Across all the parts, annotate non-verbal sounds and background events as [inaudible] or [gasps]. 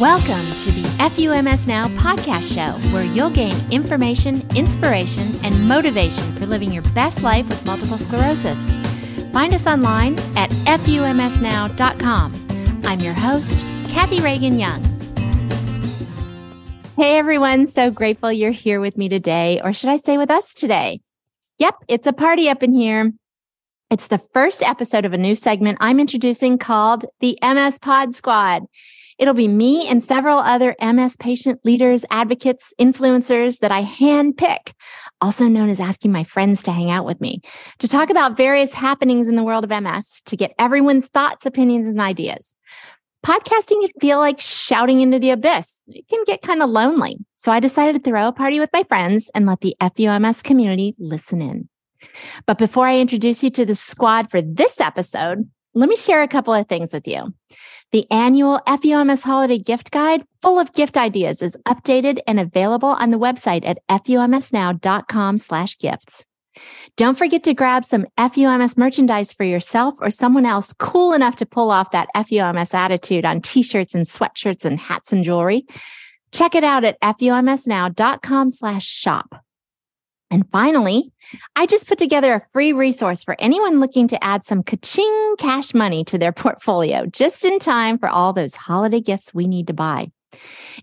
Welcome to the FUMS Now podcast show, where you'll gain information, inspiration, and motivation for living your best life with multiple sclerosis. Find us online at FUMSnow.com. I'm your host, Kathy Reagan Young. Hey everyone, so grateful you're here with me today, or should I say with us today? Yep, it's a party up in here. It's the first episode of a new segment I'm introducing called the MS Pod Squad. It'll be me and several other MS patient leaders, advocates, influencers that I handpick, also known as asking my friends to hang out with me, to talk about various happenings in the world of MS to get everyone's thoughts, opinions, and ideas. Podcasting can feel like shouting into the abyss. It can get kind of lonely. So I decided to throw a party with my friends and let the FUMS community listen in. But before I introduce you to the squad for this episode, let me share a couple of things with you. The annual FUMS Holiday Gift Guide, full of gift ideas, is updated and available on the website at fumsnow.com slash gifts. Don't forget to grab some FUMS merchandise for yourself or someone else cool enough to pull off that FUMS attitude on t-shirts and sweatshirts and hats and jewelry. Check it out at fumsnow.com slash shop. And finally, I just put together a free resource for anyone looking to add some kaching cash money to their portfolio just in time for all those holiday gifts we need to buy.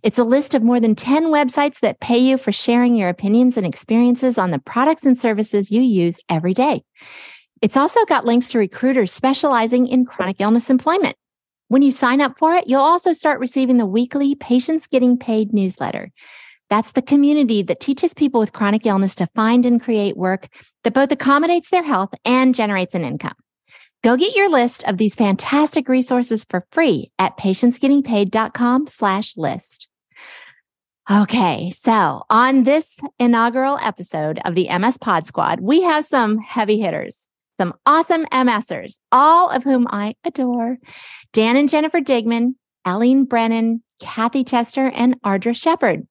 It's a list of more than 10 websites that pay you for sharing your opinions and experiences on the products and services you use every day. It's also got links to recruiters specializing in chronic illness employment. When you sign up for it, you'll also start receiving the weekly Patients Getting Paid newsletter. That's the community that teaches people with chronic illness to find and create work that both accommodates their health and generates an income. Go get your list of these fantastic resources for free at patientsgettingpaid.com slash list. Okay, so on this inaugural episode of the MS Pod Squad, we have some heavy hitters, some awesome MSers, all of whom I adore. Dan and Jennifer Digman, Eileen Brennan, Kathy Chester, and Ardra Shepard.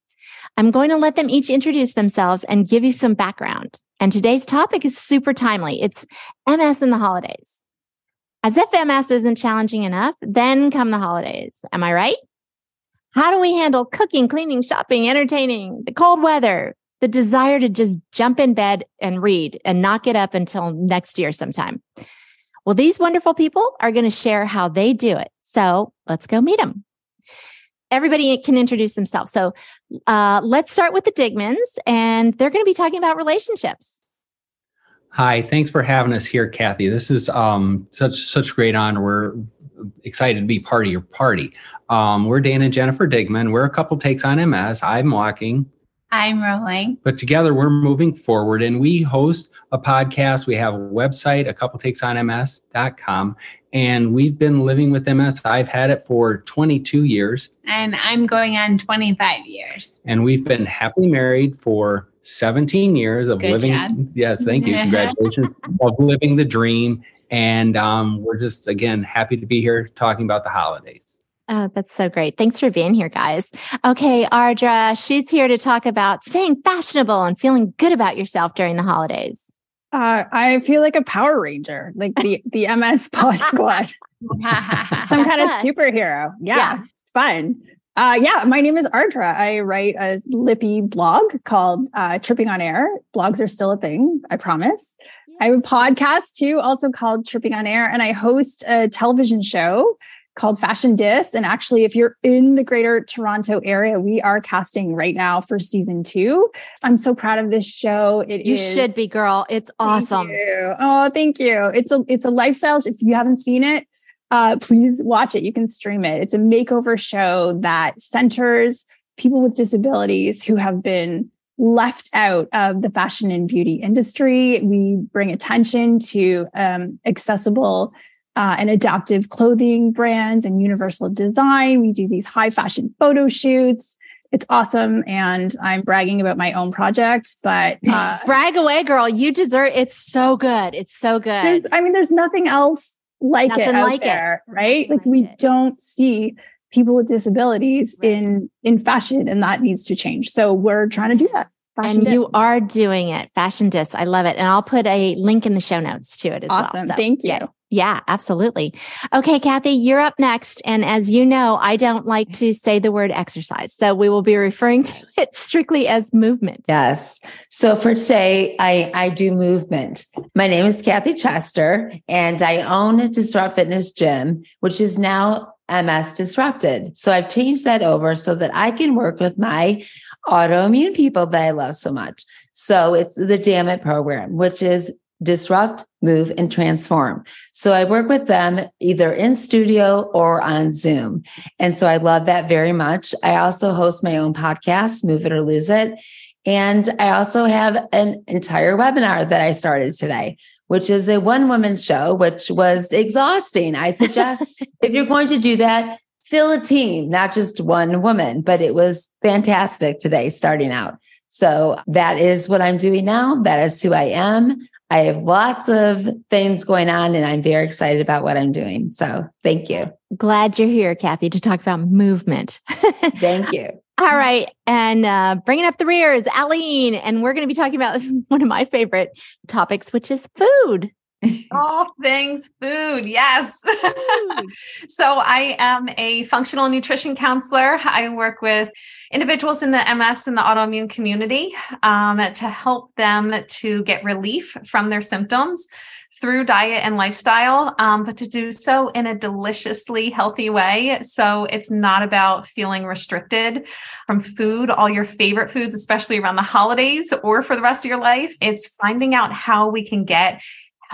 I'm going to let them each introduce themselves and give you some background. And today's topic is super timely. It's MS in the holidays. As if MS isn't challenging enough, then come the holidays. Am I right? How do we handle cooking, cleaning, shopping, entertaining, the cold weather, the desire to just jump in bed and read and not get up until next year sometime? Well, these wonderful people are going to share how they do it. So let's go meet them everybody can introduce themselves. So uh, let's start with the Digmans, and they're going to be talking about relationships. Hi, thanks for having us here, Kathy. This is um, such such great honor. We're excited to be part of your party. Um, we're Dan and Jennifer Digman. We're a couple takes on MS. I'm walking. I'm rolling. But together we're moving forward and we host a podcast. We have a website, a couple takes on MS.com. And we've been living with MS. I've had it for 22 years. And I'm going on 25 years. And we've been happily married for 17 years of Good living. job. Yes, thank you. [laughs] Congratulations. of living the dream. And um, we're just, again, happy to be here talking about the holidays. Oh, that's so great. Thanks for being here, guys. Okay, Ardra, she's here to talk about staying fashionable and feeling good about yourself during the holidays. Uh, I feel like a Power Ranger, like the the MS [laughs] Pod Squad. Some kind of superhero. Yeah, Yeah. it's fun. Uh, yeah, my name is Ardra. I write a lippy blog called uh, Tripping on Air. Blogs are still a thing, I promise. I have a podcast too, also called Tripping on Air, and I host a television show called Fashion Dis. And actually, if you're in the greater Toronto area, we are casting right now for season two. I'm so proud of this show. It You is- should be, girl. It's awesome. Thank you. Oh, thank you. It's a it's a lifestyle. If you haven't seen it, uh, please watch it. You can stream it. It's a makeover show that centers people with disabilities who have been left out of the fashion and beauty industry. We bring attention to um, accessible uh, and adaptive clothing brands and universal design. We do these high fashion photo shoots. It's awesome. And I'm bragging about my own project, but [laughs] uh, Brag away, girl. You deserve it's so good. It's so good. there's i mean there's nothing else like it Nothing out like it. right Nothing like we it. don't see people with disabilities Right. in in fashion and that needs to change so we're trying to do that Fashion and you are doing it. Fashion Dis. I love it. And I'll put a link in the show notes to it as well. awesome So, thank you yeah. Yeah, absolutely. Okay, Kathy, you're up next. And as you know, I don't like to say the word exercise. So we will be referring to it strictly as movement. Yes. So for today, I, I do movement. My name is Kathy Chester, and I own Disrupt Fitness Gym, which is now MS Disrupted. So I've changed that over so that I can work with my autoimmune people that I love so much. So it's the Dammit program, which is disrupt, move, and transform. So I work with them either in studio or on Zoom. And so I love that very much. I also host my own podcast, Move It or Lose It. And I also have an entire webinar that I started today, which is a one woman show, which was exhausting. I [laughs] suggest if you're going to do that, fill a team, not just one woman, but it was fantastic today starting out. So that is what I'm doing now. That is who I am. I have lots of things going on and I'm very excited about what I'm doing. So thank you. Glad you're here, Kathy, to talk about movement. [laughs] thank you. All right. And uh, bringing up the rear is Eileen. And we're going to be talking about [laughs] one of my favorite topics, which is food. All things food, yes. [laughs] so, I am a functional nutrition counselor. I work with individuals in the MS and the autoimmune community um, to help them to get relief from their symptoms through diet and lifestyle, um, but to do so in a deliciously healthy way. So it's not about feeling restricted from food, all your favorite foods, especially around the holidays or for the rest of your life. It's finding out how we can get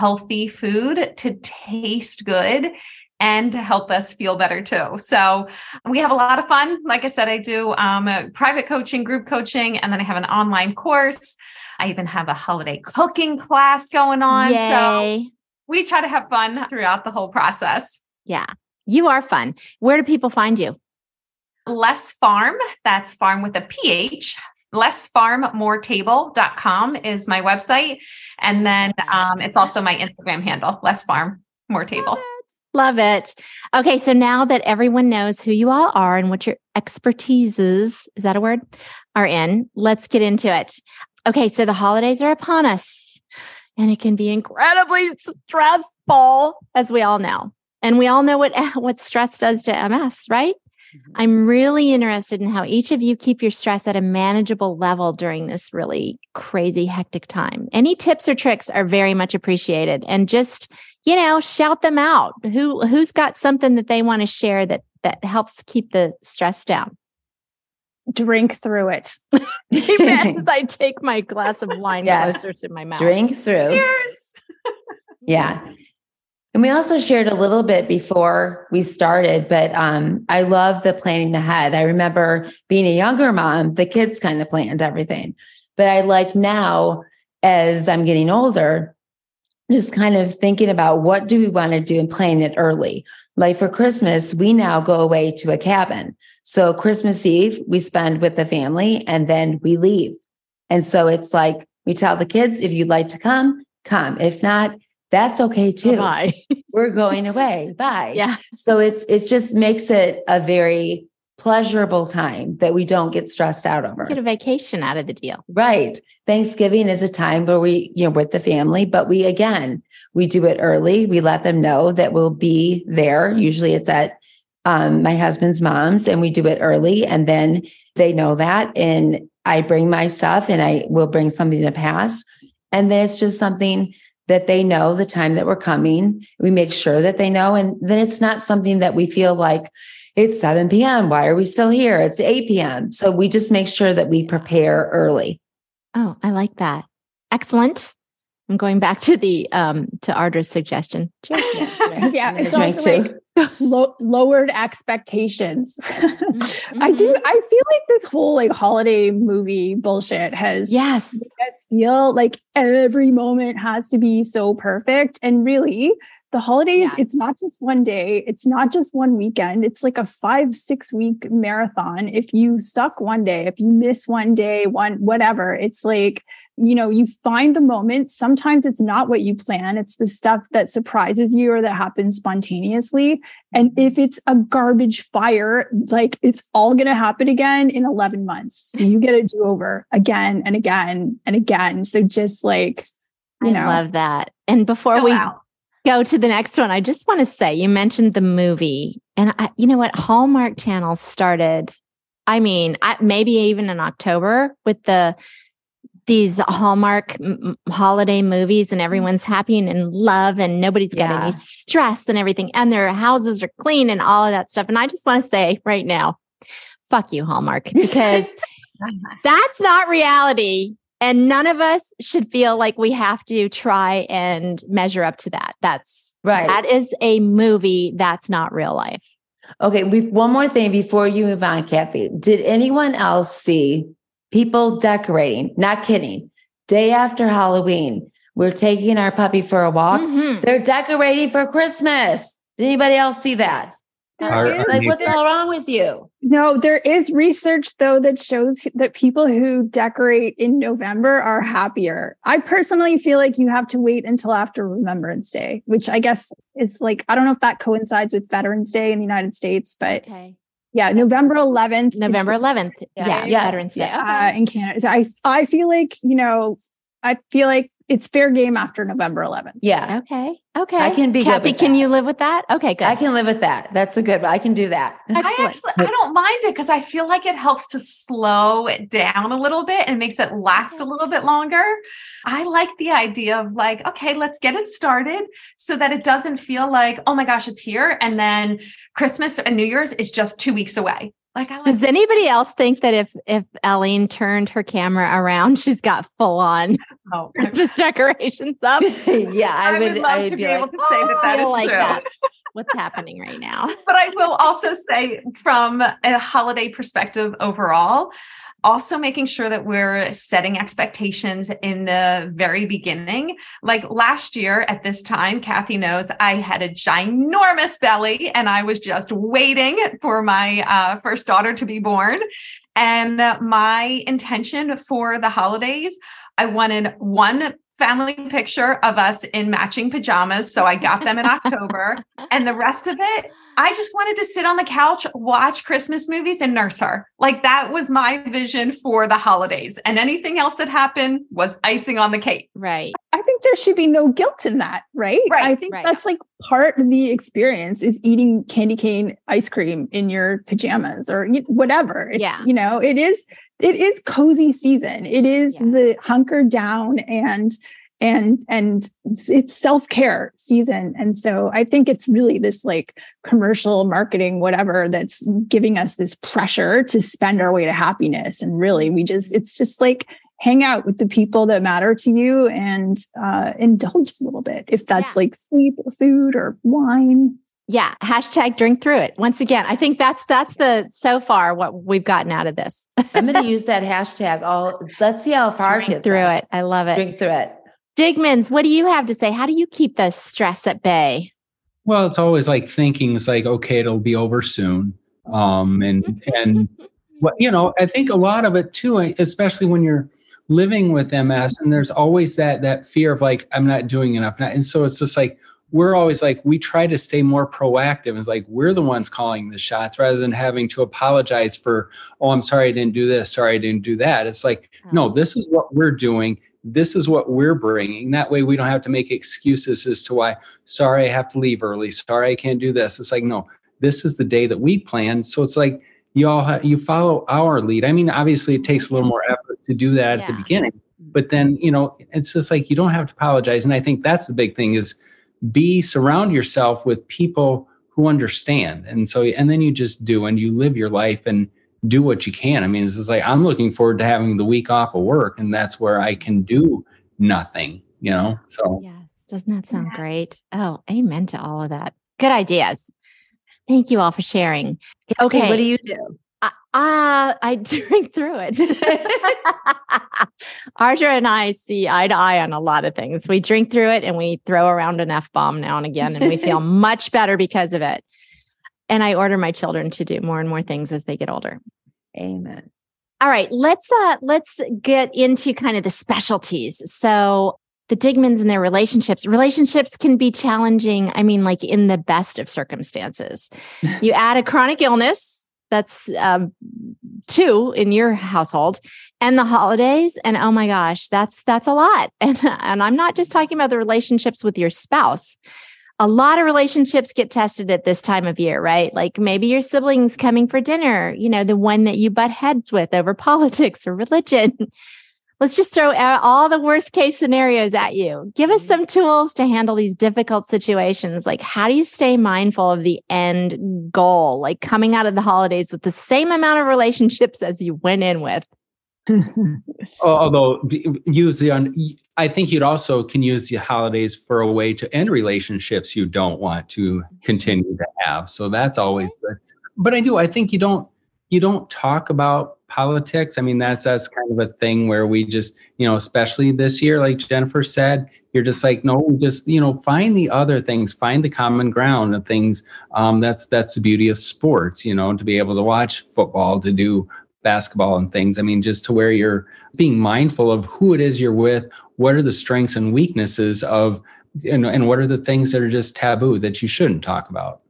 healthy food to taste good and to help us feel better too. So we have a lot of fun. Like I said, I do um, private coaching, group coaching, and then I have an online course. I even have a holiday cooking class going on. Yay. So we try to have fun throughout the whole process. Yeah, you are fun. Where do people find you? Less Pharm, that's farm with a PH, lesspharmmoretable.com is my website. And then um, it's also my Instagram handle, Less Pharm More Table. Love it. Okay, so now that everyone knows who you all are and what your expertises, is that a word, are in, let's get into it. Okay, so the holidays are upon us and it can be incredibly stressful, as we all know. And we all know what, [laughs] what stress does to MS, right? Mm-hmm. I'm really interested in how each of you keep your stress at a manageable level during this really crazy, hectic time. Any tips or tricks are very much appreciated. And just, you know, shout them out. Who who's got something that they want to share that that helps keep the stress down? Drink through it. [laughs] [laughs] As I take my glass of wine yes. closer to my mouth. Drink through. Cheers. yeah. [laughs] And we also shared a little bit before we started, but um, I love the planning ahead. I remember being a younger mom, the kids kind of planned everything. But I like now, as I'm getting older, just kind of thinking about what do we want to do and planning it early. Like for Christmas, we now go away to a cabin. So Christmas Eve, we spend with the family and then we leave. And so it's like we tell the kids, if you'd like to come, come. If not, that's okay [laughs] too. Bye. [laughs] We're going away. Bye. Yeah. So it's it just makes it a very pleasurable time that we don't get stressed out over. Get a vacation out of the deal. Right. Thanksgiving is a time where we, you know, with the family, but we again, we do it early. We let them know that we'll be there. Usually it's at um, my husband's mom's and we do it early and then they know that and I bring my stuff and I will bring something to pass. And then it's just something that they know the time that we're coming. We make sure that they know. And then it's not something that we feel like it's 7 p.m. Why are we still here? It's 8 p.m. So we just make sure that we prepare early. Oh, I like that. Excellent. I'm going back to the um to Ardra's suggestion. [laughs] yeah, it's also too. like [laughs] lo- lowered expectations. mm-hmm. [laughs] I do. Mm-hmm. I feel like this whole like holiday movie bullshit has yes us feel like every moment has to be so perfect, and really. The holidays, yes. it's not just one day, it's not just one weekend, it's like a five, six week marathon. If you suck one day, if you miss one day, one whatever, it's like you know, you find the moment. Sometimes it's not what you plan, it's the stuff that surprises you or that happens spontaneously. And if it's a garbage fire, like it's all going to happen again in 11 months. So you get a do over again and again and again. So just like, you I know, love that. And before we, out. go to the next one, I just want to say you mentioned the movie, and I, you know what? Hallmark Channel started. I mean, I, maybe even in October with the these Hallmark m- holiday movies, and mm-hmm. everyone's happy and in love, and nobody's got Yeah. any stress and everything, and their houses are clean and all of that stuff. And I just want to say right now, fuck you, Hallmark, [laughs] because [laughs] that's not reality. And none of us should feel like we have to try and measure up to that. That's Right. that is a movie. That's not real life. Okay, we one more thing before you move on, Kathy. Did anyone else see people decorating? Not kidding. Day after Halloween, we're taking our puppy for a walk. Mhm. They're decorating for Christmas. Did anybody else see that? There Our- is- our Like, what's neighbor- all wrong with you? No, there is research though that shows that people who decorate in November are happier. I personally feel like you have to wait until after Remembrance Day, which I guess is like I don't know if that coincides with Veterans Day in the United States, but Okay. Yeah, November 11th. November 11th. Yeah, Yeah. yeah, Veterans Day. yeah. uh, in Canada. So I I feel like you know I feel like it's fair game after November 11th. Yeah, Okay. Okay. I can be happy. Can that. you live with that? Okay, good. I can live with that. That's a good. I can do that. [laughs] I actually I don't mind it because I feel like it helps to slow it down a little bit and makes it last a little bit longer. I like the idea of like, okay, let's get it started so that it doesn't feel like, oh my gosh, it's here. And then Christmas and New Year's is just two weeks away. Like I like Does anybody else think that if if Eileen turned her camera around, she's got full on oh, Christmas decorations up? [laughs] yeah, I, I would. would love I would to be be able like, to say that that oh, feel like true. that's [laughs] what's happening right now. but I will also say from a holiday perspective overall, also making sure that we're setting expectations in the very beginning. Like last year at this time, Kathy knows I had a ginormous belly and I was just waiting for my uh, first daughter to be born. And uh, my intention for the holidays, I wanted one family picture of us in matching pajamas. So I got them in October. [laughs] And the rest of it, I just wanted to sit on the couch, watch Christmas movies, and nurse her. Like that was my vision for the holidays. And anything else that happened was icing on the cake. Right. I think there should be no guilt in that, right? Right, I think right. that's like part of the experience is eating candy cane ice cream in your pajamas or whatever. It's Yeah. you know, it is it is cozy season. It is Yeah. the hunker down and and and it's- it's self-care season. And so I think it's really this like commercial marketing whatever that's giving us this pressure to spend our way to happiness and really we just it's just like hang out with the people that matter to you and uh, indulge a little bit if that's Yeah. like sleep or food or wine Yeah. Hashtag drink through it. Once again, I think that's that's the so far what we've gotten out of this. [laughs] I'm going to use that hashtag. All let's see how far it drink gets through us. it. I love it. Drink through it. Digmans, what do you have to say? How do you keep the stress at bay? Well, it's always like thinking it's like, okay, it'll be over soon. Um, and and [laughs] what you know, I think a lot of it too, especially when you're living with MS, and there's always that that fear of like, I'm not doing enough. And so it's just like we're always like we try to stay more proactive. It's like we're the ones calling the shots rather than having to apologize for, oh, I'm sorry I didn't do this, sorry I didn't do that. It's like, mm. no, this is what we're doing. This is what we're bringing. That way we don't have to make excuses as to why, sorry, I have to leave early. Sorry, I can't do this. It's like, no, this is the day that we planned. So it's like you all ha- you follow our lead. I mean, obviously it takes a little more effort to do that at the beginning, but then, you know, it's just like you don't have to apologize. And I think that's the big thing is be surround yourself with people who understand. And so and then you just do and you live your life and do what you can. I mean, it's just like I'm looking forward to having the week off of work and that's where I can do nothing, you know. So Yes. Doesn't that sound great? Oh, amen to all of that. Good ideas. Thank you all for sharing. Okay. What do you do? Uh, uh, I [laughs] drink through it. [laughs] Ardra and I see eye to eye on a lot of things. We drink through it and we throw around an F bomb now and again, and we feel [laughs] much better because of it. And I order my children to do more and more things as they get older. Amen. All right, let's uh let's get into kind of the specialties. So the Digmans and their relationships. Relationships can be challenging. I mean, like in the best of circumstances. you add a chronic illness, that's um, two in your household, and the holidays, and oh my gosh, that's that's a lot. [laughs] And and I'm not just talking about the relationships with your spouse, a lot of relationships get tested at this time of year, right? Like maybe your siblings coming for dinner, you know, the one that you butt heads with over [laughs] politics or religion. Let's just throw all the worst case scenarios at you. Give us mm-hmm. some tools to handle these difficult situations. Like, how do you stay mindful of the end goal? Like, coming out of the holidays with the same amount of relationships as you went in with. [laughs] Although use the, I think you'd also can use the holidays for a way to end relationships you don't want to continue to have. So that's always good. But I do. I think you don't you don't talk about politics. I mean, that's that's kind of a thing where we just, you know, especially this year, like Jennifer said, you're just like, no, just you know, find the other things, find the common ground of things. Um, that's that's the beauty of sports, you know, to be able to watch football, to do basketball and things. I mean, just to where you're being mindful of who it is you're with, what are the strengths and weaknesses of, know, and what are the things that are just taboo that you shouldn't talk about.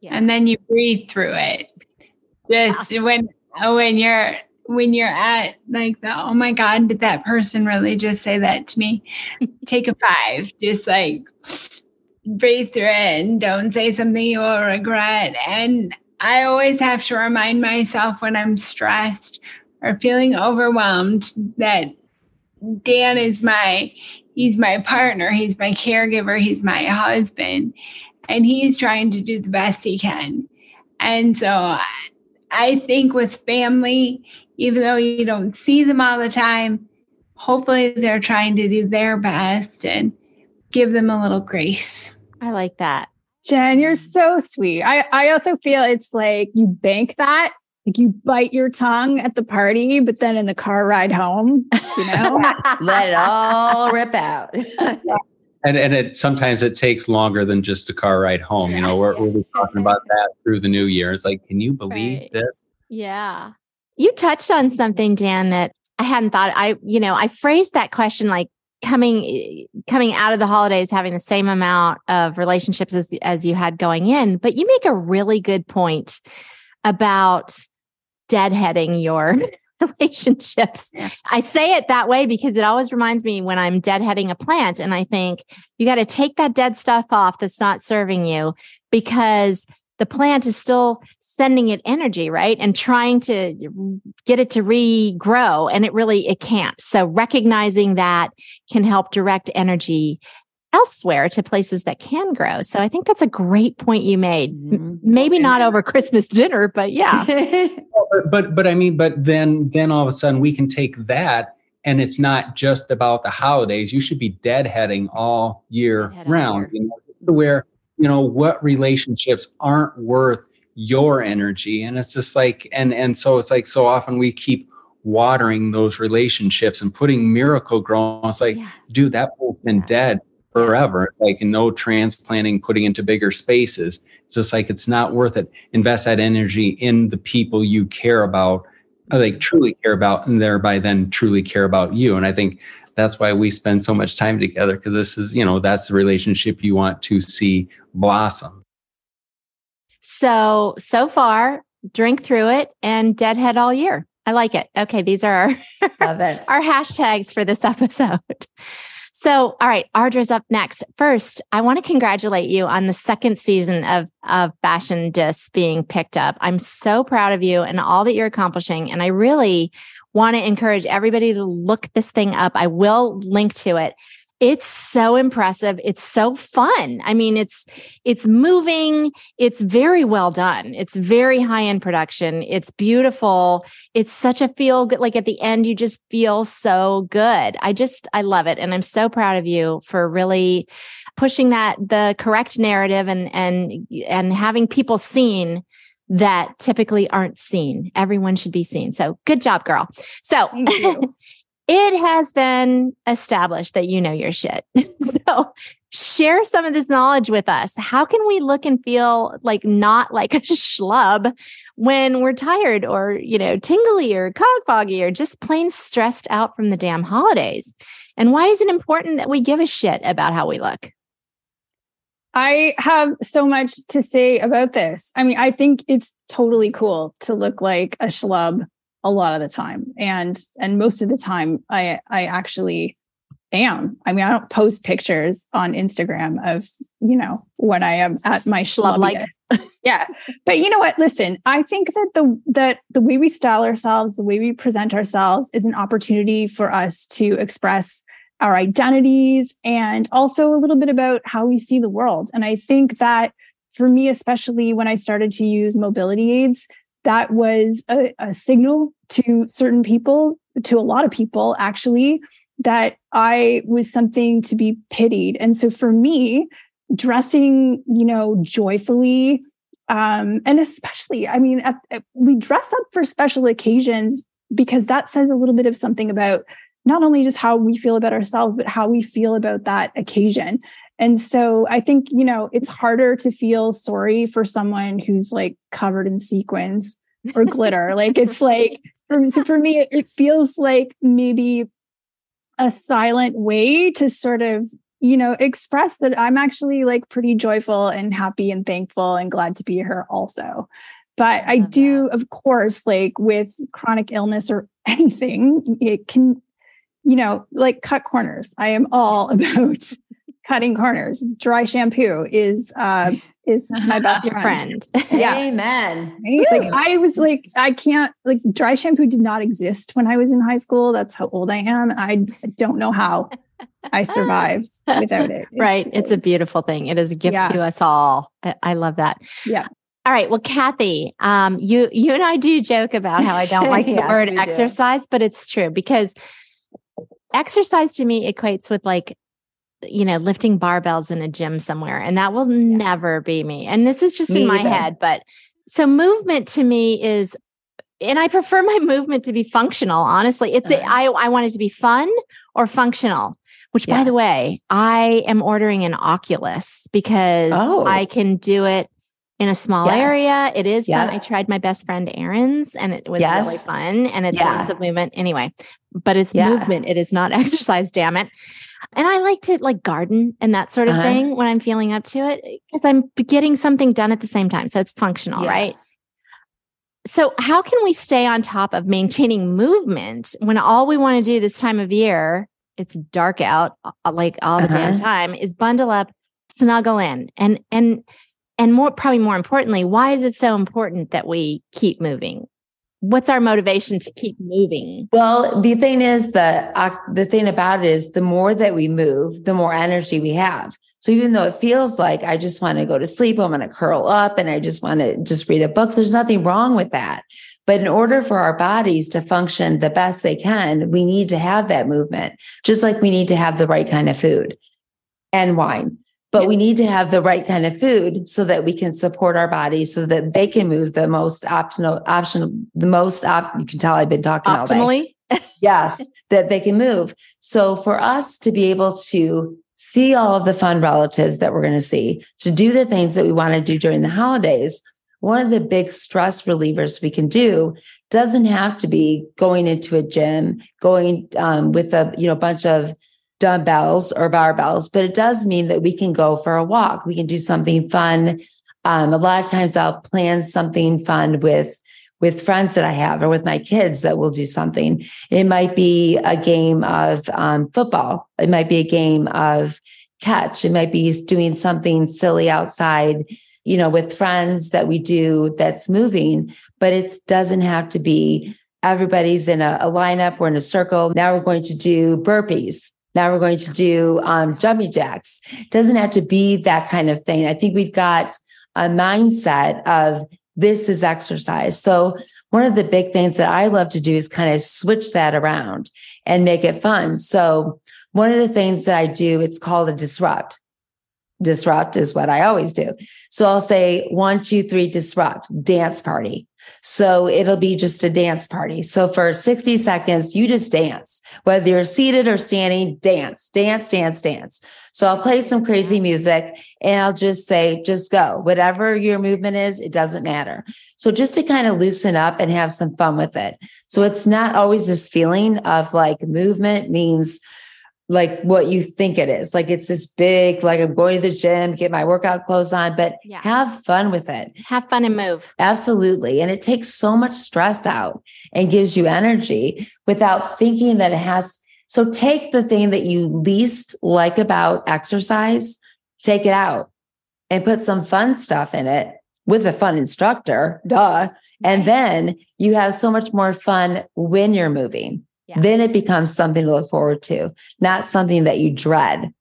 Yeah. And then you breathe through it. Just when oh, when you're when you're at like the oh my god did that person really just say that to me? [laughs] Take a five just like breathe through it and don't say something you will regret. And I always have to remind myself when I'm stressed or feeling overwhelmed that Dan is my he's my partner, he's my caregiver, he's my husband, and he's trying to do the best he can. And so I think with family, even though you don't see them all the time, hopefully they're trying to do their best and give them a little grace. I like that. Jen, you're so sweet. I, I also feel it's like you bank that, like you bite your tongue at the party, but then in the car ride home, you know, [laughs] let it all rip out. [laughs] and and it sometimes it takes longer than just a car ride home. You know, we're we're talking about that through the new year. It's like, can you believe right. this? Yeah. You touched on something, Dan, that I hadn't thought I, you know, I phrased that question like coming eh, coming out of the holidays having the same amount of relationships as as you had going in but you make a really good point about deadheading your relationships. Yeah. i say it that way because it always reminds me when i'm deadheading a plant and i think you got to take that dead stuff off that's not serving you because the plant is still sending it energy right? And trying to get it to regrow and it really it can't. So recognizing that can help direct energy elsewhere to places that can grow. So i think that's a great point you made. Mm-hmm. maybe not over [laughs] christmas dinner but yeah. [laughs] But, but but i mean but then then all of a sudden we can take that and it's not just about the holidays. You should be deadheading all year deadhead round you know, where you know what relationships aren't worth your energy. And it's just like and and so it's like so often we keep watering those relationships and putting Miracle-Gro it's like yeah. dude that has been yeah. dead forever. It's like no transplanting putting into bigger spaces. It's just like it's not worth it. Invest that energy in the people you care about uh, like truly care about and thereby then truly care about you. And i think that's why we spend so much time together because this is you know that's the relationship you want to see blossom. So so far drink through it and deadhead all year. I like it. Okay these are our, Love it. [laughs] our hashtags for this episode so, all right, Ardra's up next. First, I want to congratulate you on the second season of of Fashion Dis being picked up. I'm so proud of you and all that you're accomplishing, and I really want to encourage everybody to look this thing up. I will link to it. It's so impressive. It's so fun. I mean, it's it's moving. It's very well done. It's very high end production. It's beautiful. It's such a feel good. Like at the end, you just feel so good. I just I love it, and I'm so proud of you for really pushing that the correct narrative and and and having people seen that typically aren't seen. Everyone should be seen. So good job, girl. So [laughs] it has been established that you know your shit. [laughs] so share some of this knowledge with us. How can we look and feel like not like [laughs] a schlub when we're tired or, you know, tingly or cog foggy or just plain stressed out from the damn holidays? And why is it important that we give a shit about how we look? I have so much to say about this. I mean, I think it's totally cool to look like a schlub a lot of the time. And and most of the time I I actually am. I mean, I don't post pictures on Instagram of, you know, when I am at my schlub like. yeah. But you know what? Listen, I think that the that the way we style ourselves, the way we present ourselves is an opportunity for us to express our identities and also a little bit about how we see the world. And I think that for me, especially when I started to use mobility aids, that was a, a signal to certain people, to a lot of people actually, that I was something to be pitied. And so for me, dressing, you know, joyfully, um, and especially, I mean, at, at, we dress up for special occasions because that says a little bit of something about not only just how we feel about ourselves, but how we feel about that occasion. And so I think, you know, it's harder to feel sorry for someone who's like covered in sequins or glitter. [laughs] like it's like, for, so for me, it, feels like maybe a silent way to sort of you know express that i'm actually like pretty joyful and happy and thankful and glad to be here also but i, I do that. of course like with chronic illness or [laughs] anything it can you know like cut corners i am all [laughs] about cutting corners dry shampoo is uh is my [laughs] best friend. yeah. Amen. Like I was like, I can't like dry shampoo did not exist when I was in high school. That's how old I am. I don't know how [laughs] I survived without it. It's, right. It's a beautiful thing. It is a gift yeah. to us all. I, I love that. Yeah. All right. Well, Kathy, um, you you and I do joke about how I don't [laughs] like yes, the word exercise, do. but it's true because exercise to me equates with like you know, lifting barbells in a gym somewhere. And that will yes. never be me. And this is just me in my either. head. But so movement to me is, and I prefer my movement to be functional, honestly. It's, uh, I, I want it to be fun or functional, which yes. by the way, I am ordering an Oculus because oh. I can do it in a small yes. area. It is yeah. fun. I tried my best friend Aaron's and it was yes. really fun and it's yeah. lots of movement anyway, but it's yeah. movement. It is not [laughs] exercise, damn it. And I like to like garden and that sort of uh-huh. thing when I'm feeling up to it because I'm getting something done at the same time. So it's functional, yes. right? So, how can we stay on top of maintaining movement when all we want to do this time of year, it's dark out like all the uh-huh. damn time, is bundle up, snuggle in, and and and more probably more importantly, why is it so important that we keep moving? What's our motivation to keep moving? Well the thing is the uh, the thing about it is the more that we move the more energy we have. So even though it feels like i just want to go to sleep i'm going to curl up and i just want to just read a book there's nothing wrong with that. But in order for our bodies to function the best they can we need to have that movement just like we need to have the right kind of food and wine but we need to have the right kind of food so that we can support our bodies so that they can move the most optional option the most op you can tell i've been talking all day. optimally? [laughs] Yes that they can move. So for us to be able to see all of the fun relatives that we're going to see to do the things that we want to do during the holidays one of the big stress relievers we can do doesn't have to be going into a gym going um, with a you know bunch of dumbbells or barbells, but it does mean that we can go for a walk. We can do something fun. Um, a lot of times I'll plan something fun with with friends that I have or with my kids that will do something. It might be a game of um, football. It might be a game of catch. It might be doing something silly outside, you know, with friends that we do that's moving, but it doesn't have to be everybody's in a, a lineup. We're in a circle. Now we're going to do burpees now we're going to do um, jumping jacks. Doesn't have to be that kind of thing. I think we've got a mindset of this is exercise. So one of the big things that I love to do is kind of switch that around and make it fun. So one of the things that I do, it's called a disrupt. Disrupt is what I always do. So I'll say one, two, three, disrupt, dance party. So it'll be just a dance party. So for 60 seconds, you just dance, whether you're seated or standing, dance, dance, dance, dance. So I'll play some crazy music and I'll just say, just go. Whatever your movement is, it doesn't matter. So just to kind of loosen up and have some fun with it. So it's not always this feeling of like movement means like what you think it is. Like it's this big, like I'm going to the gym, get my workout clothes on, but yeah. have fun with it. Have fun and move. Absolutely. And it takes so much stress out and gives you energy without thinking that it has So take the thing that you least like about exercise, take it out and put some fun stuff in it with a fun instructor, duh. And then you have so much more fun when you're moving. Yeah. Then it becomes something to look forward to, not something that you dread.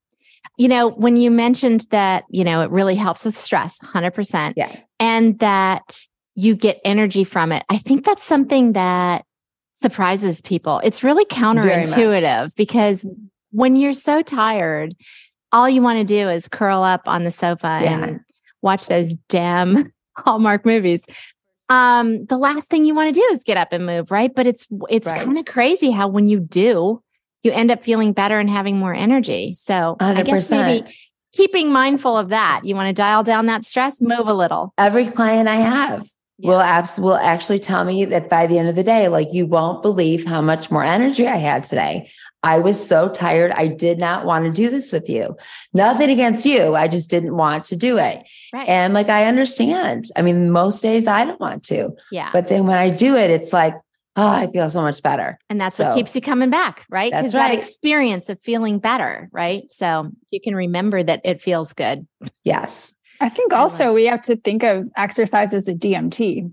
You know, when you mentioned that, you know, it really helps with stress, 100%. Yeah. And that you get energy from it. I think that's something that surprises people. It's really counterintuitive because when you're so tired, all you want to do is curl up on the sofa Yeah. and watch those damn [laughs] Hallmark movies. Um, the last thing you want to do is get up and move, right? But it's it's Right. kind of crazy how when you do, you end up feeling better and having more energy. So I guess maybe keeping mindful of that. You want to dial down that stress, move a little. Every client I have Yeah. will abs- will actually tell me that by the end of the day, like you won't believe how much more energy I had today. I was so tired. I did not want to do this with you. Nothing against you. I just didn't want to do it. Right. And like I understand. I mean, most days I don't want to. yeah. But then when I do it, it's like, oh, I feel so much better. And that's what keeps you coming back, right? That's Because that right. experience of feeling better, right? So you can remember that it feels good. Yes. I think also we have to think of exercise as a DMT.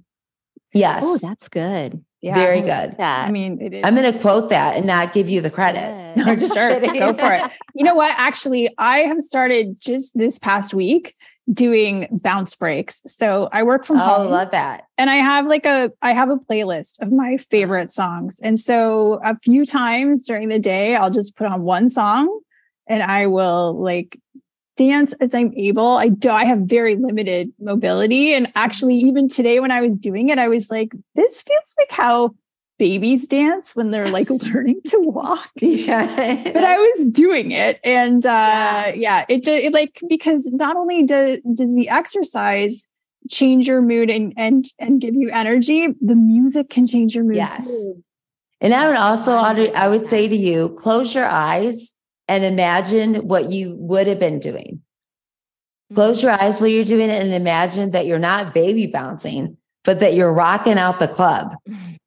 Yes. Oh, that's good. Very good. Yeah. I mean, it is. I'm going to quote that and not give you the credit. [laughs] No, just Sure, kidding. go for it. You know what? Actually, I have started just this past week doing bounce breaks. So I work from Oh, home love that. and I have like a I have a playlist of my favorite songs. And so a few times during the day, I'll just put on one song and I will like dance as I'm able. I do I have very limited mobility. And actually, even today when I was doing it, I was like, this feels like how babies dance when they're like [laughs] learning to walk Yeah. but I was doing it, and uh, Yeah. yeah, it did it, like because not only does does the exercise change your mood and and and give you energy, the music can change your mood Yes. too. And I would also, I would say to you, close your eyes and imagine what you would have been doing. Close mm-hmm. your eyes while you're doing it and imagine that you're not baby bouncing, but that you're rocking out the club.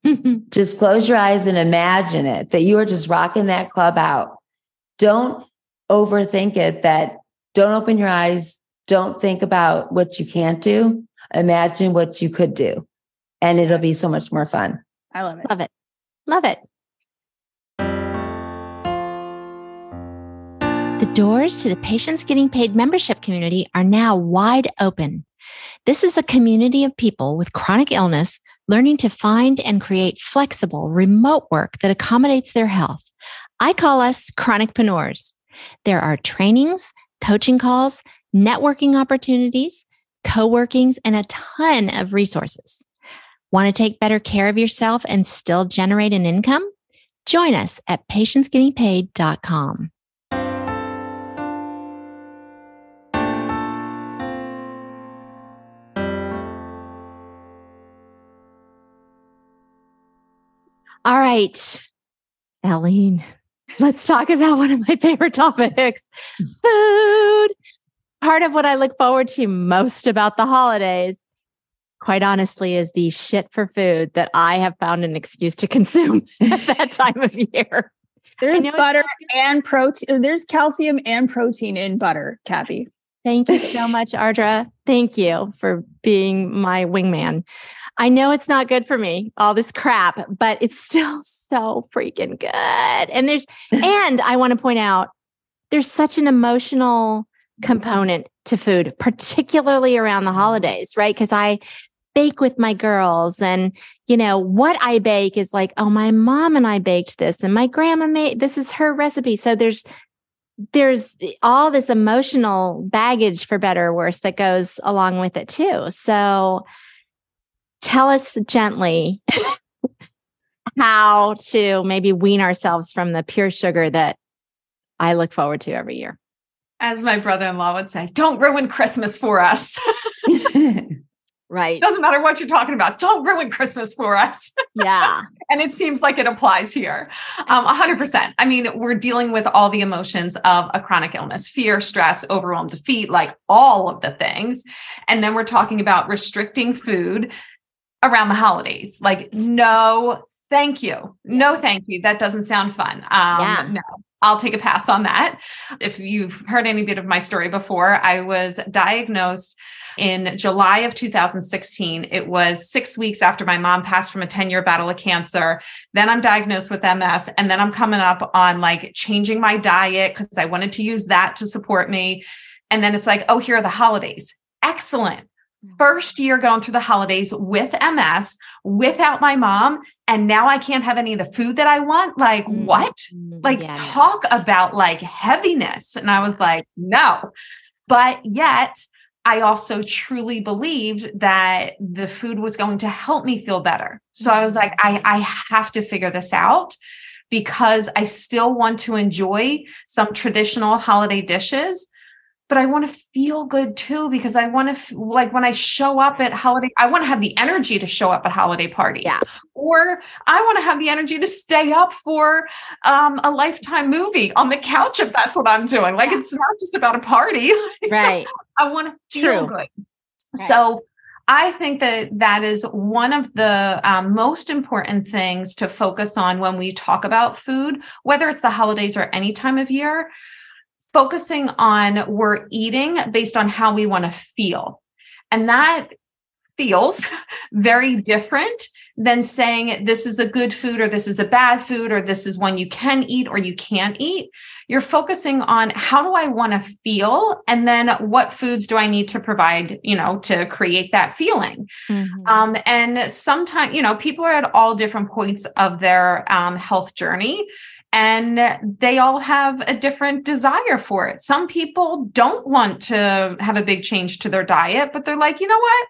[laughs] Just close your eyes and imagine it that you are just rocking that club out. Don't overthink it that don't open your eyes. Don't think about what you can't do. Imagine what you could do. And it'll be so much more fun. I love it. Love it. Love it. The doors to the Patients Getting Paid membership community are now wide open. This is a community of people with chronic illness learning to find and create flexible remote work that accommodates their health. I call us chronicpreneurs. There are trainings, coaching calls, networking opportunities, co-workings, and a ton of resources. Want to take better care of yourself and still generate an income? Join us at patientsgettingpaid.com. All right, Eileen, let's talk about one of my favorite topics [laughs] food. Part of what I look forward to most about the holidays quite honestly, is the shit for food that I have found an excuse to consume [laughs] at [laughs] that time of year. There's butter and protein. There's calcium and protein in butter, Kathy. Thank you so much, Ardra. Thank you for being my wingman. I know it's not good for me, all this crap, but it's [laughs] still so freaking good. And there's, [laughs] and I want to point out, there's such an emotional component to food, particularly around the mm-hmm. holidays, right? Because I bake with my girls and you know what i bake is like oh my mom and i baked this and my grandma made this is her recipe so there's there's all this emotional baggage for better or worse that goes along with it too so tell us gently [laughs] how to maybe wean ourselves from the pure sugar that i look forward to every year As my brother in law would say, don't ruin Christmas for us. [laughs] right Doesn't matter what you're talking about. Don't ruin Christmas for us. [laughs] yeah and it seems like it applies here um, 100% i mean we're dealing with all the emotions of a chronic illness fear stress overwhelm defeat like all of the things and then we're talking about restricting food around the holidays like no thank you. No, thank you. That doesn't sound fun. Um, Yeah. No, I'll take a pass on that. If you've heard any bit of my story before, I was diagnosed in July of 2016. It was six weeks after my mom passed from a 10 year battle of cancer. Then I'm diagnosed with MS. And then I'm coming up on like changing my diet because I wanted to use that to support me. And then it's like, oh, here are the holidays. Excellent. First year going through the holidays with MS without my mom. And now I can't have any of the food that I want. Like, Mm. what? like yeah. talk about like heaviness and i was like no but yet i also truly believed that the food was going to help me feel better. So i was like i i have to figure this out because i still want to enjoy some traditional holiday dishes but I want to feel good too because I want to f- like when I show up at holiday, I want to have the energy to show up at holiday parties. Yeah. Or I want to have the energy to stay up for um, a lifetime movie on the couch if that's what I'm doing. Like it's not just about a party. [laughs] right. I want to feel True. good. So I think that that is one of the um, most important things to focus on when we talk about food, whether it's the holidays or any time of year. Focusing on we're eating based on how we want to feel. And that feels [laughs] very different than saying this is a good food or this is a bad food or this is one you can eat or you can't eat. You're focusing on how do I want to feel and then what foods do I need to provide, you know, to create that feeling. Mhm. Um, and sometimes, you know, people are at all different points of their um, health journey and they all have a different desire for it. Some people don't want to have a big change to their diet, but they're like, you know what?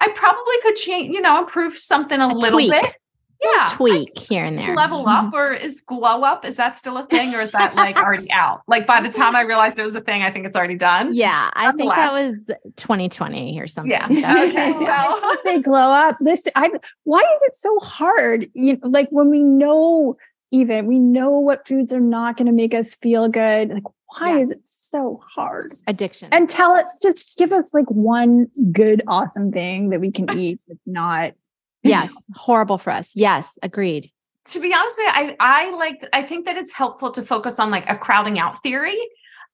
I probably could change, you know, improve something a, A little tweak. bit. Yeah. Tweak here and there. Level up mm-hmm. or is glow up? Is that still a thing or is that like [laughs] already out? Like by the time [laughs] I realized it was a thing, I think it's already done. Yeah, I think that was 2020 or something. Yeah. Okay. [laughs] I Well, gonna say glow up. This I why is it so hard? You know, like when we know even we know what foods are not going to make us feel good. Like why Yeah. is it so hard? Addiction. And tell us, just give us like one good, awesome thing that we can [laughs] eat that's not. yes, horrible for us. Yes, agreed. to be honest with you, I I like I think that it's helpful to focus on like a crowding out theory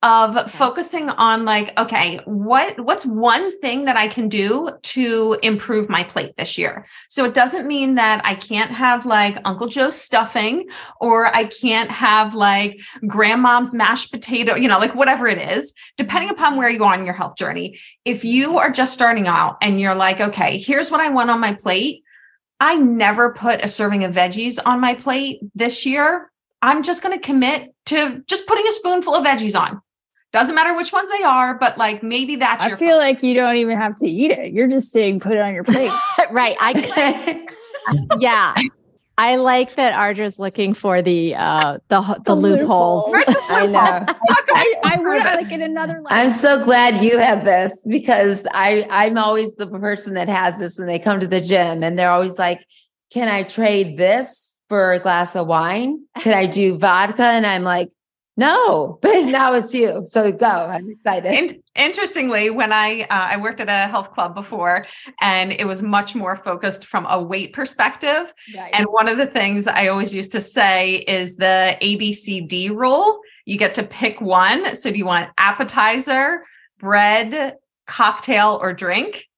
of focusing on like okay what what's one thing that i can do to improve my plate this year? So it doesn't mean that i can't have like uncle joe's stuffing or i can't have like grandmom's mashed potato you know like whatever it is depending mm-hmm. upon where you are on your health journey. If you are just starting out and you're like okay here's what i want on my plate. I never put a serving of veggies on my plate this year. I'm just going to commit to just putting a spoonful of veggies on. Doesn't matter which ones they are, but like maybe that's your I your feel like you don't even have to eat it. You're just saying put it on your plate. [laughs] right. I [laughs] could. yeah. I like that Ardra's looking for the uh the the, The loopholes. loopholes. I know. [laughs] I, I would like in another life. I'm so glad you have this because I I'm always the person that has this when they come to the gym and they're always like, "Can I trade this for a glass of wine? Can I do vodka?" And I'm like, "No." [laughs] But now it's you. So go. I'm excited. In- interestingly, when I uh, I worked at a health club before, and it was much more focused from a weight perspective. And one of the things I always used to say is the ABCD rule. You get to pick one. So, do you want appetizer, bread, cocktail, or drink?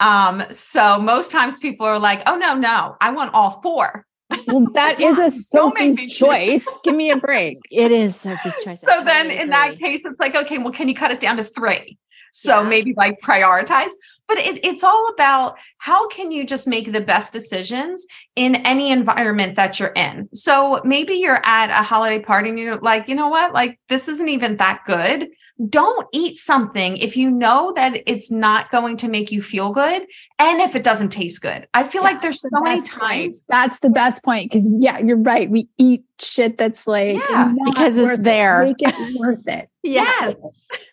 Um, so most times people are like, "Oh no, no, I want all four. Well, [laughs] that is a Don't make me Sophie's choice. Give me a break. It is Sophie's choice. I so then totally in that case, it's like, okay, well, can you cut it down to three? So Yeah. maybe like prioritize. But it, it's all about how can you just make the best decisions in any environment that you're in. So maybe you're at a holiday party and you're like, you know what? Like, this isn't even that good. Don't eat something if you know that it's not going to make you feel good and if it doesn't taste good. I feel like there's so many Best point. times. That's the best point because yeah, you're right. We eat shit that's like Yeah, not because it's worth it. there. Make it worth it. Yes.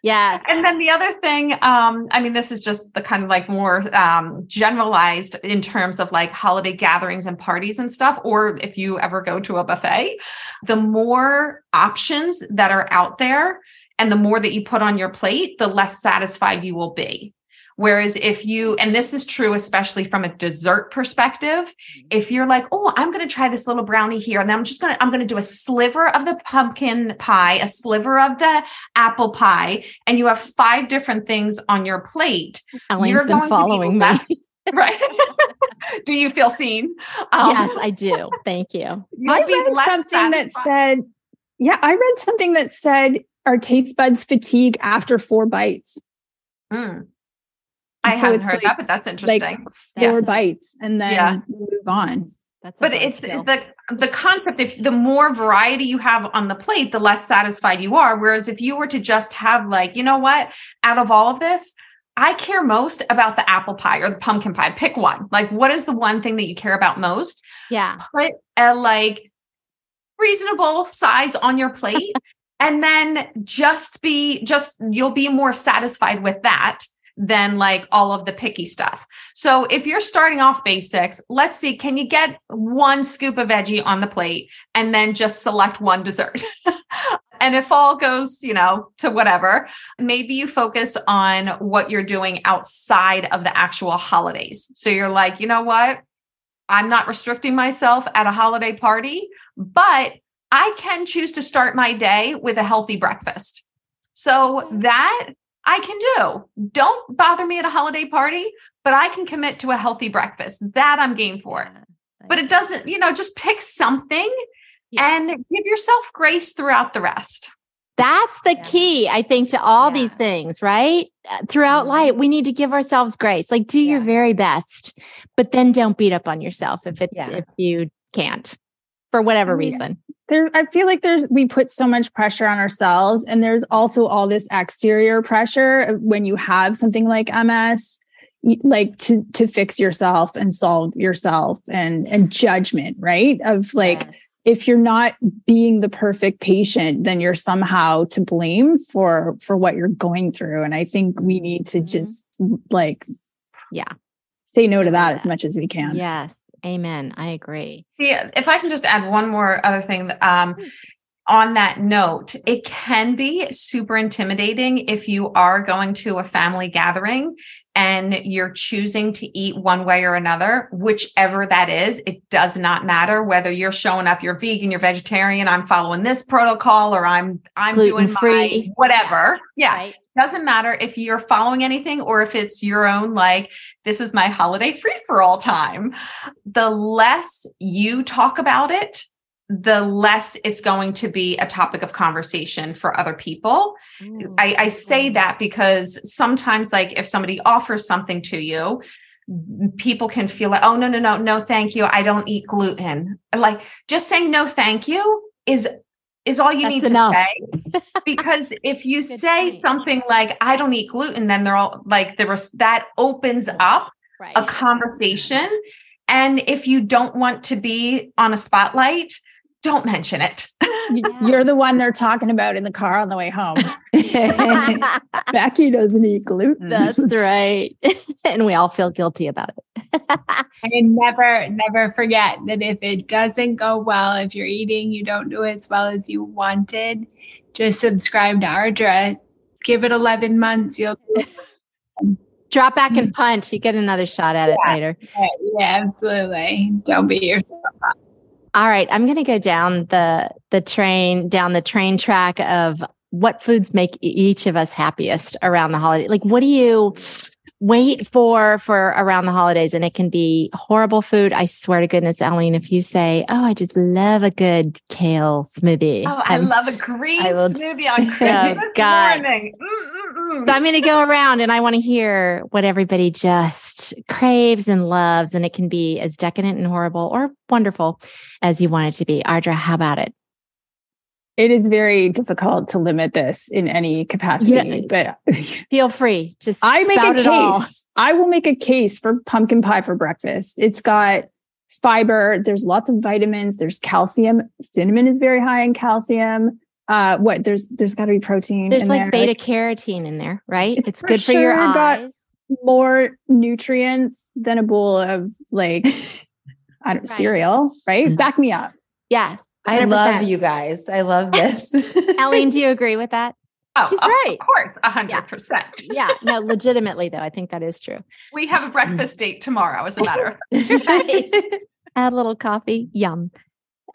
Yes. And then the other thing, um, I mean, this is just the kind of like more um, generalized in terms of like holiday gatherings and parties and stuff, or if you ever go to a buffet, the more options that are out there and the more that you put on your plate, the less satisfied you will be. Whereas if you, and this is true, especially from a dessert perspective, Mm-hmm. if you're like, oh, I'm going to try this little brownie here, and I'm just going to, I'm going to do a sliver of the pumpkin pie, a sliver of the apple pie, and you have five different things on your plate. Elaine's been following me. less, [laughs] right? [laughs] do you feel seen? Um, yes, I do. Thank you. I be read less something that said, yeah, I read something that said our taste buds fatigue after four bites. Mm. I So haven't heard like- that, but that's interesting. Like four Yes. bites and then Yeah. move on. That's but it's skill. the the concept if the more variety you have on the plate the less satisfied you are whereas if you were to just have like you know what out of all of this i care most about the apple pie or the pumpkin pie pick one like what is the one thing that you care about most yeah. put a like reasonable size on your plate [laughs] and then just be just you'll be more satisfied with that than like all of the picky stuff. So if you're starting off basics, let's see can you get one scoop of veggie on the plate and then just select one dessert. [laughs] and if all goes, you know, to whatever, maybe you focus on what you're doing outside of the actual holidays. So you're like, you know what? I'm not restricting myself at a holiday party, but I can choose to start my day with a healthy breakfast. So that I can do. Don't bother me at a holiday party, but I can commit to a healthy breakfast. That I'm game for. But it doesn't, you know, just pick something Yeah. and give yourself grace throughout the rest. That's the Yeah. key, I think, to all these things, right? Uh, Throughout Mhm. life, we need to give ourselves grace. Like do your very best, but then don't beat up on yourself if it Yeah. if you can't for whatever reason. there i feel like there's we put so much pressure on ourselves and there's also all this exterior pressure when you have something like ms like to to fix yourself and solve yourself and and judgment right of like Yes. if you're not being the perfect patient then you're somehow to blame for for what you're going through and i think we need to Mhm. just like Yeah. say no to that as much as we can Yes. Amen. I agree. Yeah, if I can just add one more other thing um, on that note, it can be super intimidating if you are going to a family gathering and you're choosing to eat one way or another, whichever that is. It does not matter whether you're showing up, you're vegan, you're vegetarian, I'm following this protocol, or I'm I'm doing my Gluten-free. whatever. Yeah, Right. Doesn't matter if you're following anything or if it's your own like this is my holiday free for all time. The less you talk about it the less it's going to be a topic of conversation for other people. I, I say that because sometimes like if somebody offers something to you people can feel like oh no no no no thank you. I don't eat gluten. Like just saying no thank you is is all you That's need enough. to say [laughs] because if you say point. something like i don't eat gluten then they're all like there was that opens up right. a conversation and if you don't want to be on a spotlight don't mention it You- you're the one they're talking about in the car on the way home [laughs] becky doesn't eat gluten That's right. [laughs] and we all feel guilty about it. And never, never forget that if it doesn't go well, if you're eating, you don't do as well as you wanted, just subscribe to Ardra. Give it 11 months. You'll [laughs] Drop back and mm. punch. You get another shot at it later. yeah, absolutely. Don't beat yourself up. All right, I'm going to go down the the train down the train track of what foods make each of us happiest around the holiday. Like, what do you wait for for around the holidays? And it can be horrible food. I swear to goodness, Elaine, if you say, "Oh, I just love a good kale smoothie," oh i I'm- love a green I smoothie on [laughs] oh, christmas God. morning Mm-mm-mm. So I'm going to go [laughs] around and I want to hear what everybody just craves and loves. And it can be as decadent and horrible or wonderful as you want it to be. Ardra, how about it? it is very difficult to limit this in any capacity Yes. but [laughs] Feel free. Just I make a case. I will make a case for pumpkin pie for breakfast. It's got fiber. There's lots of vitamins. There's calcium. Cinnamon is very high in calcium. Uh, what? There's there's got to be protein. There's in like there. beta carotene in there, right? It's It's, for good for your sure got- eyes. more nutrients than a bowl of like I don't Right. cereal. Right? Mhm. Back me up. Yes. I 100%. love you guys. I love this. [laughs] Elaine, do you agree with that? Oh, She's of right. Of course, a hundred percent. Yeah, no, legitimately though, I think that is true. We have a breakfast date tomorrow, as a matter of [laughs] fact. Right. [laughs] Add a little coffee. Yum.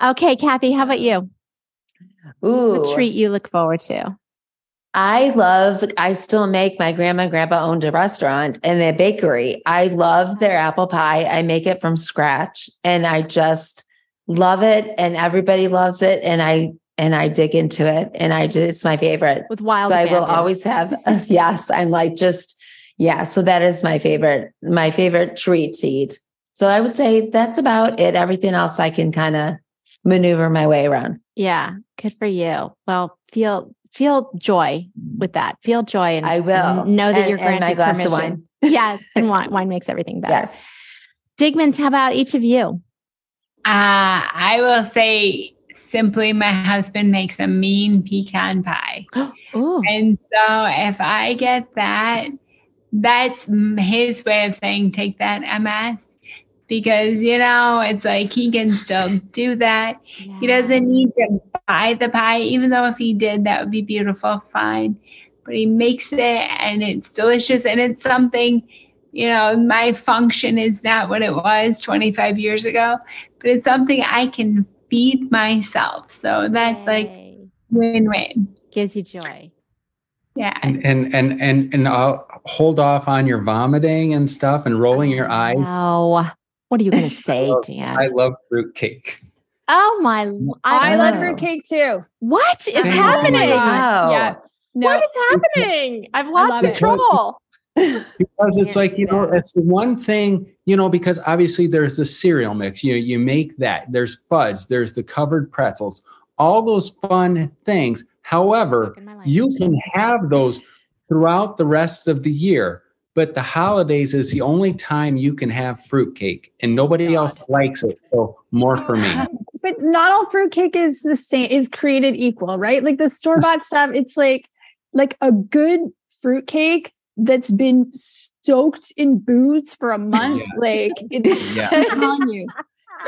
Okay, Kathy, how about you? Ooh, What treat you look forward to? I love, I still make my grandma and grandpa owned a restaurant and a bakery. I love their apple pie. I make it from scratch and I just love it and everybody loves it. And I, and I dig into it and I just, it's my favorite. With wild so I will always have, a, [laughs] yes, I'm like just, yeah. So that is my favorite, my favorite treat to eat. So I would say that's about it. Everything else I can kind of maneuver my way around. Yeah, good for you. Well, feel feel joy with that. Feel joy and I will and know that And- you're and granted my glass permission. of wine. [laughs] yes, and wine, wine makes everything better. Yes. Digmans, how about each of you? Uh, I will say simply my husband makes a mean pecan pie. [gasps] Ooh, And so if I get that, that's his way of saying take that MS because you know it's like he can still do that. He doesn't need to buy the pie, even though if he did, that would be beautiful, fine. But he makes it and it's delicious and it's something, you know, my function is not what it was 25 years ago, but it's something I can feed myself. So that's like win win. gives you joy. Yeah. And and and and, and I'll hold off on your vomiting and stuff and rolling your eyes. No. What are you going [laughs] to say, Oh, Dan? I love fruitcake. oh my! I love Oh. fruitcake too. What is Oh my happening? God. Yeah. No, What is happening? I've lost love it. control. [laughs] because it's Can't like do you know it's the one thing you know because obviously there's the cereal mix you you make that there's fudge there's the covered pretzels all those fun things however you can have those throughout the rest of the year but the holidays is the only time you can have fruitcake and nobody else likes it so more for me [laughs] but not all fruitcake is the same is created equal, right? Like the store bought [laughs] stuff, it's like like a good fruitcake that's been soaked in booze for a month. Yeah. Like it's, yeah [laughs] I'm telling you,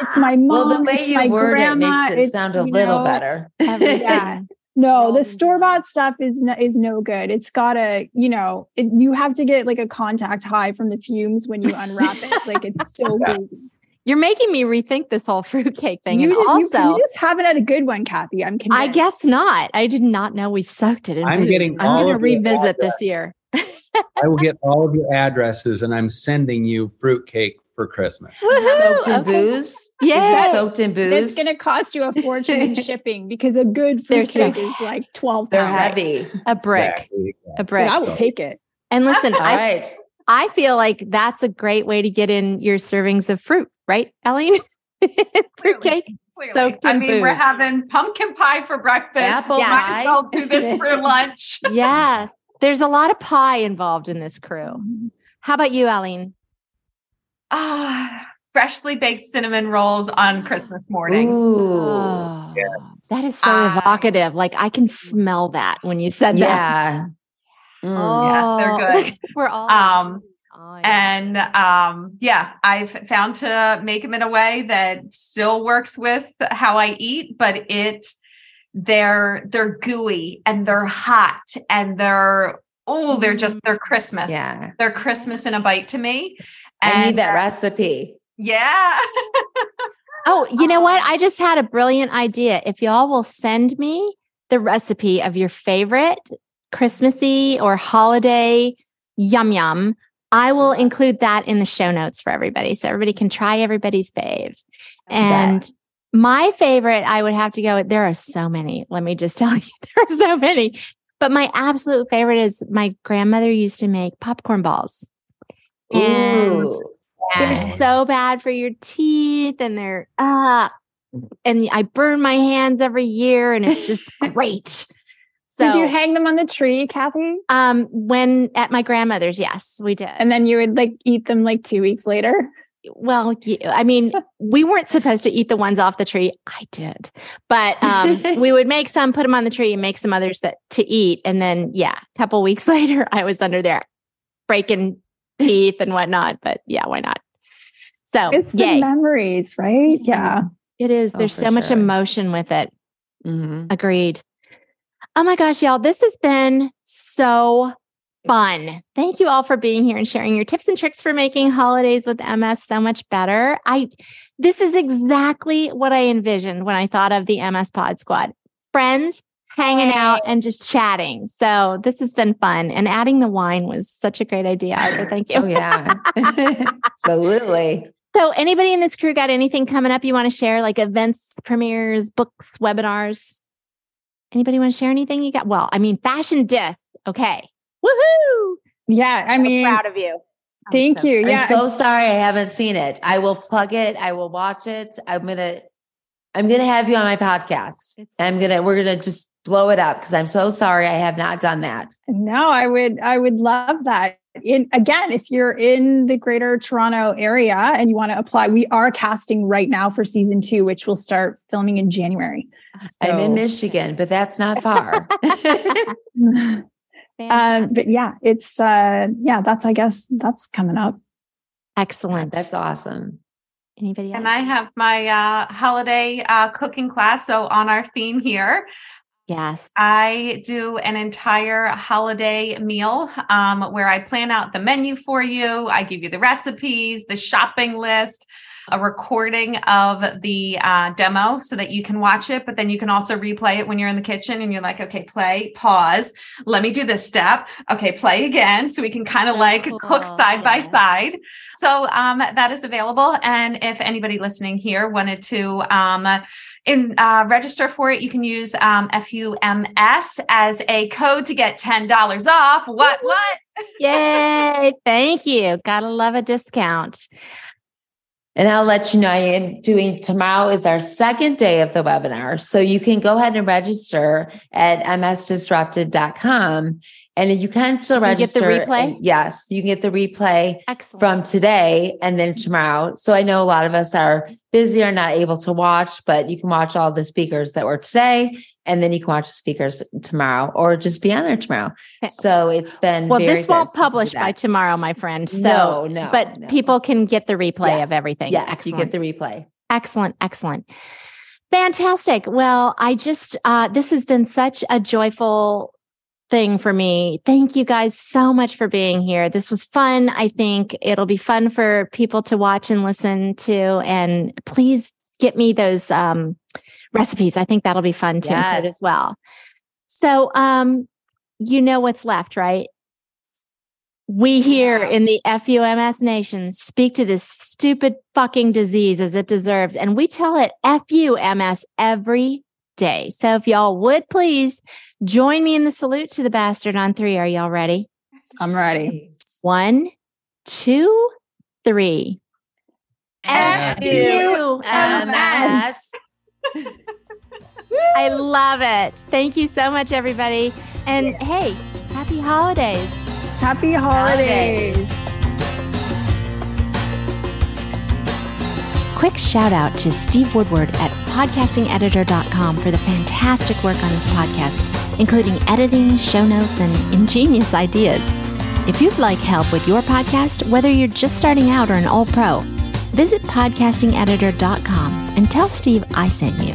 it's my mom. Well, the way it's you my word it grandma, makes it it's, sound a little know, better. Everything. Yeah. No, the store bought stuff is no, is no good. It's gotta, you know, it, you have to get like a contact high from the fumes when you unwrap it. [laughs] Like it's so Yeah. boozy. You're making me rethink this whole fruitcake thing. You, and did- also, you just haven't had a good one, Kathy. I'm convinced. I guess not. I did not know we soaked it in I'm booze. getting I'm going to of your revisit this year. [laughs] i will get all of your addresses and i'm sending you fruitcake for christmas Soaked in Okay. booze? Is Yeah. soaked in booze? That's going to cost you a fortune in [laughs] shipping because a good They're so- fruitcake is like twelve. They're pounds. heavy. A brick. Exactly. A But brick. I will take it. And listen, All I right. I feel like that's a great way to get in your servings of fruit, right, Eileen? [laughs] Fruitcake Clearly. soaked I in mean, we're having pumpkin pie for breakfast. Apple Might pie. as well do this for [laughs] lunch. yes. There's a lot of pie involved in this crew. How about you, Eileen? Ah, freshly baked cinnamon rolls on Christmas morning. Ooh. Oh, that is so Ah. evocative. Like I can smell that when you said that. Yeah. Mm. Yeah, they're Oh, good. [laughs] We're all Um, Oh, yeah. And um, yeah, I've found to make them in a way that still works with how I eat, but it they're they're gooey and they're hot and they're oh they're just they're Christmas. Yeah. They're Christmas in a bite to me. I need that uh, recipe. Yeah. [laughs] Oh, you know what? I just had a brilliant idea. If y'all will send me the recipe of your favorite Christmassy or holiday yum yum, I will include that in the show notes for everybody so everybody can try everybody's fave. And my favorite, I would have to go with there are so many. Let me just [laughs] tell you, there are so many. But my absolute favorite is my grandmother used to make popcorn balls. And Ooh. they're so bad for your teeth and they're ah and I burn my hands every year and it's just [laughs] great. So Did you hang them on the tree, Kathy? um when at my grandmother's, yes, we did. And then you would like eat them like two weeks later. well, I mean, we weren't supposed to eat the ones off the tree. I did. But um [laughs] we would make some, put them on the tree and make some others that to eat. And then yeah, a couple weeks [laughs] later I was under there breaking teeth and whatnot. But yeah, why not? So It's the yay. memories, right? Yeah. It is. Oh, There's for so much sure. emotion with it. Mhm. Agreed. Oh my gosh, y'all, this has been so fun. Thank you all for being here and sharing your tips and tricks for making holidays with MS so much better. I this is exactly what I envisioned when I thought of the MS Pod Squad. Friends hanging out and just chatting. So this has been fun. And adding the wine was such a great idea. So thank you. Oh yeah. [laughs] Absolutely. So anybody in this crew got anything coming up you want to share, like events, premieres, books, webinars? Anybody want to share anything you got? Well, I mean, Fashion Dis. Okay. Woohoo. Yeah. I So mean, proud of you. thank So- you. Yeah. I'm so sorry I haven't seen it. I will plug it. I will watch it. I'm gonna I'm gonna have you on my podcast. It's- I'm gonna we're gonna just blow it up because I'm so sorry I have not done that. No, I would I would love that. In again, if you're in the greater Toronto area and you want to apply, we are casting right now for season two, which will start filming in January. I'm in Michigan, but that's not far. [laughs] [laughs] um, but yeah, it's uh yeah, that's I guess that's coming up. Excellent. that's awesome. Anybody else? And I have my uh, holiday uh, cooking class. So, on our theme here, yes. I do an entire holiday meal um, where I plan out the menu for you. I give you the recipes, the shopping list, a recording of the uh, demo so that you can watch it, but then you can also replay it when you're in the kitchen and you're like, okay, play, pause, let me do this step. Okay, play again. So we can kind of like cool. cook side by side. So um, that is available. And if anybody listening here wanted to um, in uh, register for it, you can use um, FUMS as a code to get ten dollars off. What? What? Yay. [laughs] Thank you. Gotta love a discount. And I'll let you know I am doing tomorrow is our second day of the webinar. So you can go ahead and register at msdisrupted.com and you can still You can get the register. replay? yes, you can get the replay Excellent. from today and then tomorrow. So I know a lot of us are busy or not able to watch, but you can watch all the speakers that were today and then you can watch the speakers tomorrow or just be on there tomorrow. Okay. So it's been well, this won't good to do publish by tomorrow, my friend. So, no, no, but no. people can get the replay Yes. of everything. Yes, excellent. you get the replay. excellent, excellent. Fantastic. Well, I just, uh, this has been such a joyful thing for me. Thank you guys so much for being here. This was fun. I think it'll be fun for people to watch and listen to. And please get me those um, recipes. I think that'll be fun to Yes. as well. So, um, you know what's left, right? We here in the FUMS nation speak to this stupid fucking disease as it deserves, and we tell it FUMS every day. So if y'all would please join me in the salute to the bastard on three. Are y'all ready? I'm ready. One, two, three. F-U-M-S. I love it. Thank you so much, everybody. And hey, happy holidays. Happy holidays. Quick shout out to Steve Woodward at podcastingeditor.com for the fantastic work on this podcast, including editing, show notes, and ingenious ideas. If you'd like help with your podcast, whether you're just starting out or an old pro, visit podcastingeditor.com and tell Steve I sent you.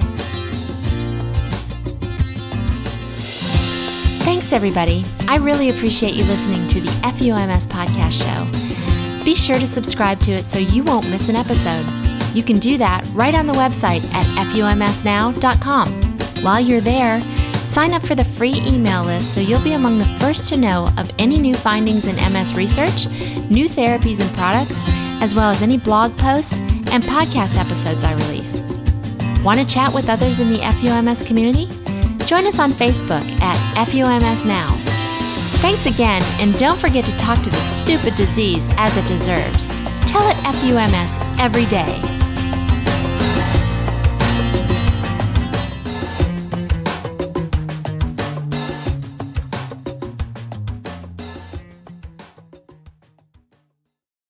Thanks, everybody. I really appreciate you listening to the FUMS podcast show. Be sure to subscribe to it so you won't miss an episode. You can do that right on the website at fumsnow.com. While you're there, sign up for the free email list so you'll be among the first to know of any new findings in MS research, new therapies and products, as well as any blog posts and podcast episodes I release. Want to chat with others in the FUMS community? Join us on Facebook at FUMS Now. Thanks again, and don't forget to talk to the stupid disease as it deserves. Tell it FUMS every day.